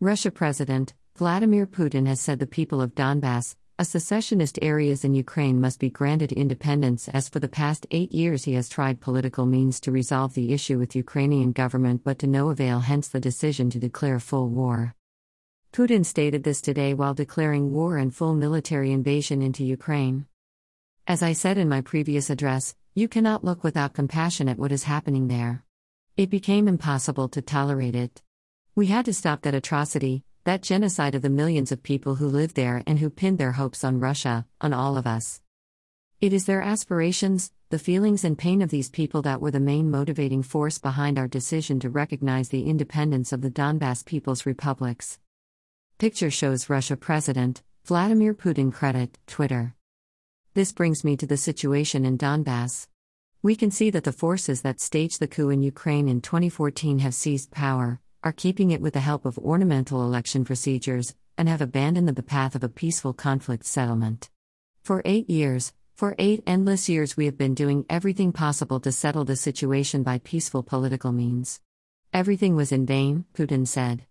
Russia President Vladimir Putin has said the people of Donbass, a secessionist areas in Ukraine must be granted independence as for the past 8 years he has tried political means to resolve the issue with Ukrainian government but to no avail hence the decision to declare full war. Putin stated this today while declaring war and full military invasion into Ukraine. As I said in my previous address, you cannot look without compassion at what is happening there. It became impossible to tolerate it. We had to stop that atrocity, that genocide of the millions of people who live there and who pinned their hopes on Russia, on all of us. It is their aspirations, the feelings and pain of these people that were the main motivating force behind our decision to recognize the independence of the Donbass People's Republics. Picture shows Russia President Vladimir Putin credit, Twitter. This brings me to the situation in Donbass. We can see that the forces that staged the coup in Ukraine in 2014 have seized power, are keeping it with the help of ornamental election procedures, and have abandoned the path of a peaceful conflict settlement. For eight years, for eight endless years, we have been doing everything possible to settle the situation by peaceful political means. Everything was in vain, Putin said.